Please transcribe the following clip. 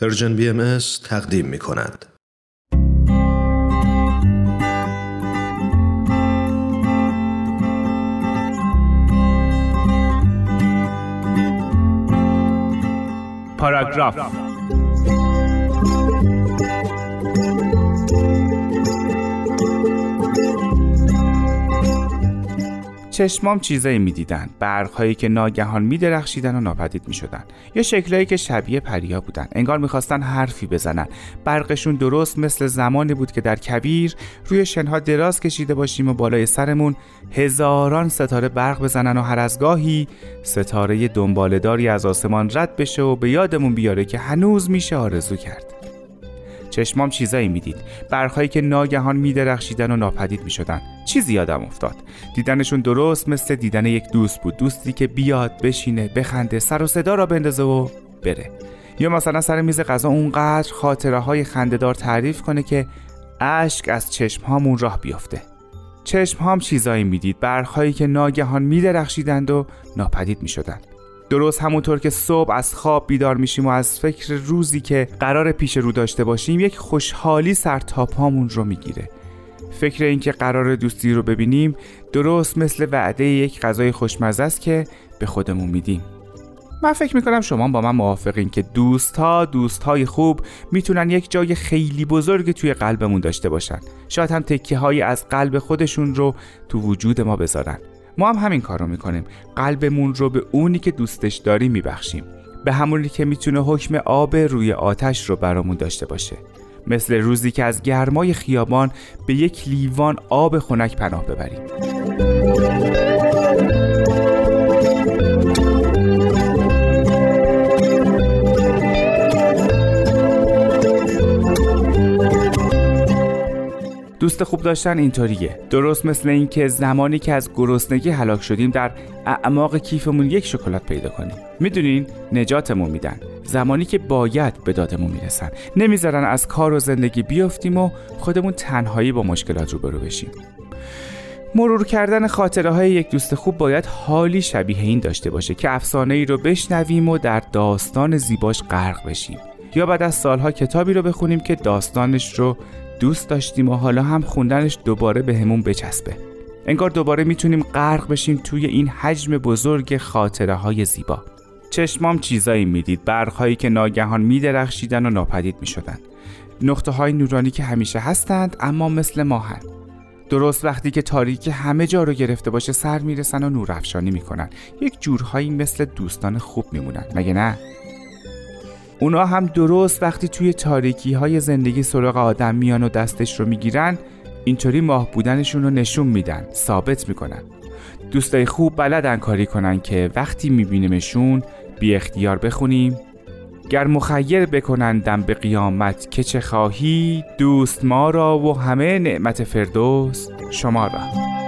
پرژن بی ام تقدیم می کند. پاراگراف چشمام چیزایی می‌دیدن. برقهایی که ناگهان میدرخشیدن و ناپدید می‌شدن. یا شکلهایی که شبیه پریا بودن. انگار می‌خواستن حرفی بزنن. برقشون درست مثل زمانی بود که در کبیر روی شنها دراز کشیده باشیم و بالای سرمون هزاران ستاره برق بزنن و هر از گاهی ستاره دنبالداری از آسمان رد بشه و به یادمون بیاره که هنوز میشه آرزو کرد. چشمام چیزایی می‌دید. برخهایی که ناگهان میدرخشیدن و ناپدید می‌شدن. چیزی یادم افتاد. دیدنشون درست مثل دیدن یک دوست بود. دوستی که بیاد بشینه بخنده سر و صدا را بندازه و بره. یا مثلا سر میز غذا اونقدر خاطره های خندهدار تعریف کنه که اشک از چشم هامون راه بیفته چشم هام چیزایی می‌دید. برخهایی که ناگهان میدرخشیدند و ناپدید می‌شدند. درست همونطور که صبح از خواب بیدار میشیم و از فکر روزی که قرار پیش رو داشته باشیم یک خوشحالی سر تا پامون رو می‌گیره. فکر اینکه قرار دوستی رو ببینیم درست مثل وعده یک غذای خوشمزه است که به خودمون میدیم. من فکر می‌کنم شما با من موافقین که دوست ها دوست های خوب می‌تونن یک جای خیلی بزرگ توی قلبمون داشته باشن. شاید هم تکیه هایی از قلب خودشون رو تو وجود ما بذارن. ما هم همین کار رو می‌کنیم. قلبمون رو به اونی که دوستش داریم میبخشیم. به همونی که می‌تونه حکم آب روی آتش رو برامون داشته باشه. مثل روزی که از گرمای خیابان به یک لیوان آب خنک پناه ببریم. دوست خوب داشتن اینطوریه. درست مثل اینکه زمانی که از گرسنگی هلاک شدیم در اعماق کیفمون یک شکلات پیدا کنیم. می‌دونین؟ نجاتمون میدن. زمانی که باید به دادمون می‌رسن. نمی‌ذارن از کار و زندگی بیافتیم و خودمون تنهایی با مشکلات روبرو بشیم. مرور کردن خاطره های یک دوست خوب باید حالی شبیه این داشته باشه که افسانه ای رو بشنویم و در داستان زیباش غرق بشیم. یا بعد از سالها کتابی رو بخونیم که داستانش رو دوست داشتیم و حالا هم خوندنش دوباره به همون بچسبه. انگار دوباره می‌تونیم غرق بشیم توی این حجم بزرگ خاطره های زیبا. چشمام چیزایی می‌دید برقهایی که ناگهان میدرخشیدن و ناپدید می‌شدن. نقطه های نورانی که همیشه هستند اما مثل ماهن. درست وقتی که تاریکی همه جا رو گرفته باشه سر می‌رسن و نورافشانی می‌کنن. یک جورهایی مثل دوستان خوب میمونن. مگه نه؟ اونا هم درست وقتی توی تاریکی های زندگی سراغ آدم میان و دستش رو می‌گیرن اینطوری ماه بودنشون رو نشون میدن ثابت می‌کنن. دوستای خوب بلدن کاری کنن که وقتی میبینیمشون بی اختیار بخونیم. گر مخیر بکنندم به قیامت که چه خواهی دوست ما را و همه نعمت فردوس شما را.